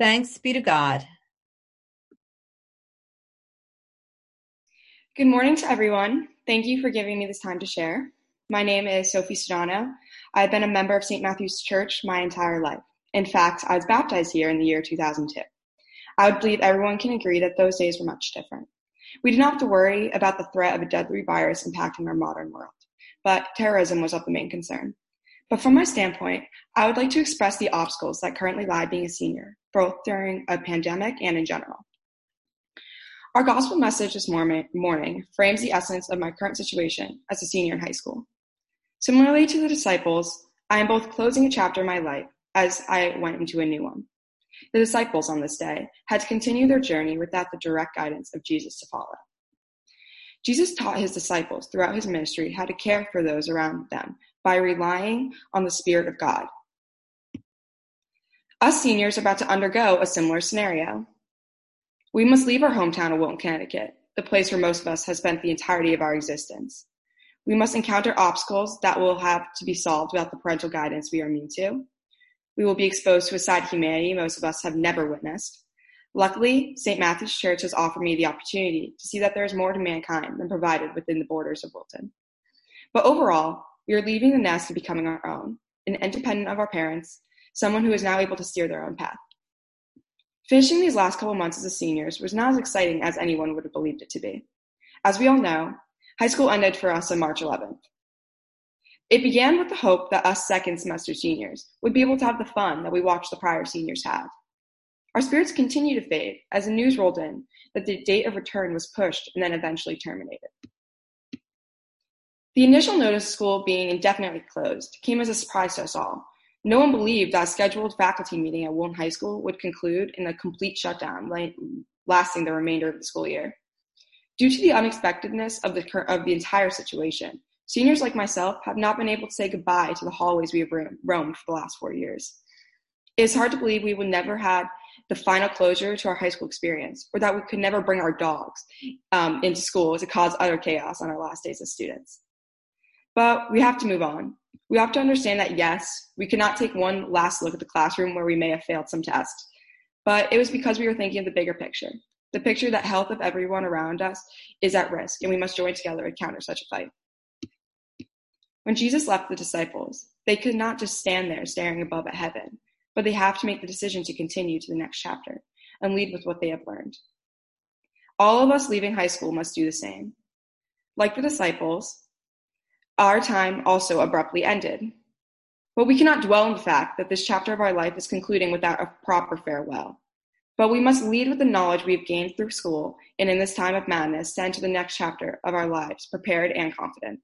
Thanks be to God. Good morning to everyone. Thank you for giving me this time to share. My name is Sophie Sudano. I've been a member of St. Matthew's Church my entire life. In fact, I was baptized here in the year 2002. I would believe everyone can agree that those days were much different. We did not have to worry about the threat of a deadly virus impacting our modern world, but terrorism was of the main concern. But from my standpoint, I would like to express the obstacles that currently lie being a senior, both during a pandemic and in general. Our gospel message this morning frames the essence of my current situation as a senior in high school. Similarly to the disciples, I am both closing a chapter in my life as I went into a new one. The disciples on this day had to continue their journey without the direct guidance of Jesus to follow. Jesus taught his disciples throughout his ministry how to care for those around them by relying on the Spirit of God. Us seniors are about to undergo a similar scenario. We must leave our hometown of Wilton, Connecticut, the place where most of us have spent the entirety of our existence. We must encounter obstacles that will have to be solved without the parental guidance we are immune to. We will be exposed to a side of humanity most of us have never witnessed. Luckily, St. Matthew's Church has offered me the opportunity to see that there is more to mankind than provided within the borders of Wilton. But overall, we are leaving the nest and becoming our own, an independent of our parents, someone who is now able to steer their own path. Finishing these last couple months as a seniors was not as exciting as anyone would have believed it to be. As we all know, high school ended for us on March 11th. It began with the hope that us second semester seniors would be able to have the fun that we watched the prior seniors have. Our spirits continued to fade as the news rolled in that the date of return was pushed and then eventually terminated. The initial notice of school being indefinitely closed came as a surprise to us all. No one believed that a scheduled faculty meeting at Wilton High School would conclude in a complete shutdown, lasting the remainder of the school year. Due to the unexpectedness of the, of the entire situation, Seniors like myself have not been able to say goodbye to the hallways we have roamed for the last four years. It is hard to believe we would never had the final closure to our high school experience, or that we could never bring our dogs um, into school to cause utter chaos on our last days as students. But we have to move on. We have to understand that yes, we cannot take one last look at the classroom where we may have failed some tests, but it was because we were thinking of the bigger picture the picture that health of everyone around us is at risk, and we must join together to counter such a fight. When Jesus left the disciples, they could not just stand there staring above at heaven, but they have to make the decision to continue to the next chapter and lead with what they have learned. All of us leaving high school must do the same. Like the disciples, our time also abruptly ended. But we cannot dwell on the fact that this chapter of our life is concluding without a proper farewell. But we must lead with the knowledge we have gained through school and in this time of madness send to enter the next chapter of our lives prepared and confident.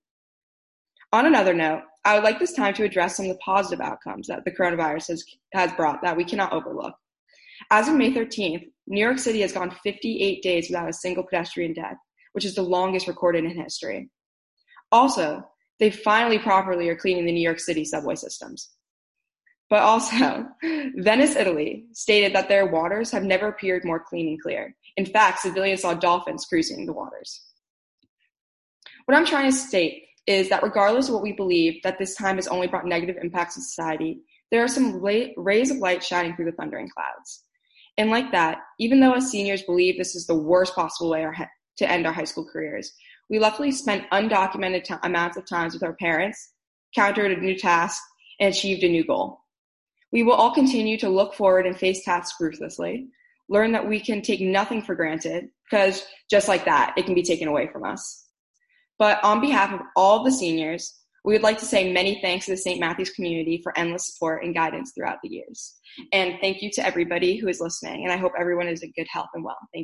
On another note, I would like this time to address some of the positive outcomes that the coronavirus has, has brought that we cannot overlook. As of May 13th, New York City has gone 58 days without a single pedestrian death, which is the longest recorded in history. Also, they finally properly are cleaning the New York City subway systems. But also, Venice, Italy stated that their waters have never appeared more clean and clear. In fact, civilians saw dolphins cruising the waters. What I'm trying to state is that regardless of what we believe that this time has only brought negative impacts on society, there are some rays of light shining through the thundering clouds. And like that, even though as seniors believe this is the worst possible way to end our high school careers, we luckily spent undocumented t- amounts of times with our parents, countered a new task, and achieved a new goal. We will all continue to look forward and face tasks ruthlessly, learn that we can take nothing for granted, because just like that, it can be taken away from us. But on behalf of all the seniors, we would like to say many thanks to the St. Matthew's community for endless support and guidance throughout the years. And thank you to everybody who is listening. And I hope everyone is in good health and well. Thank you.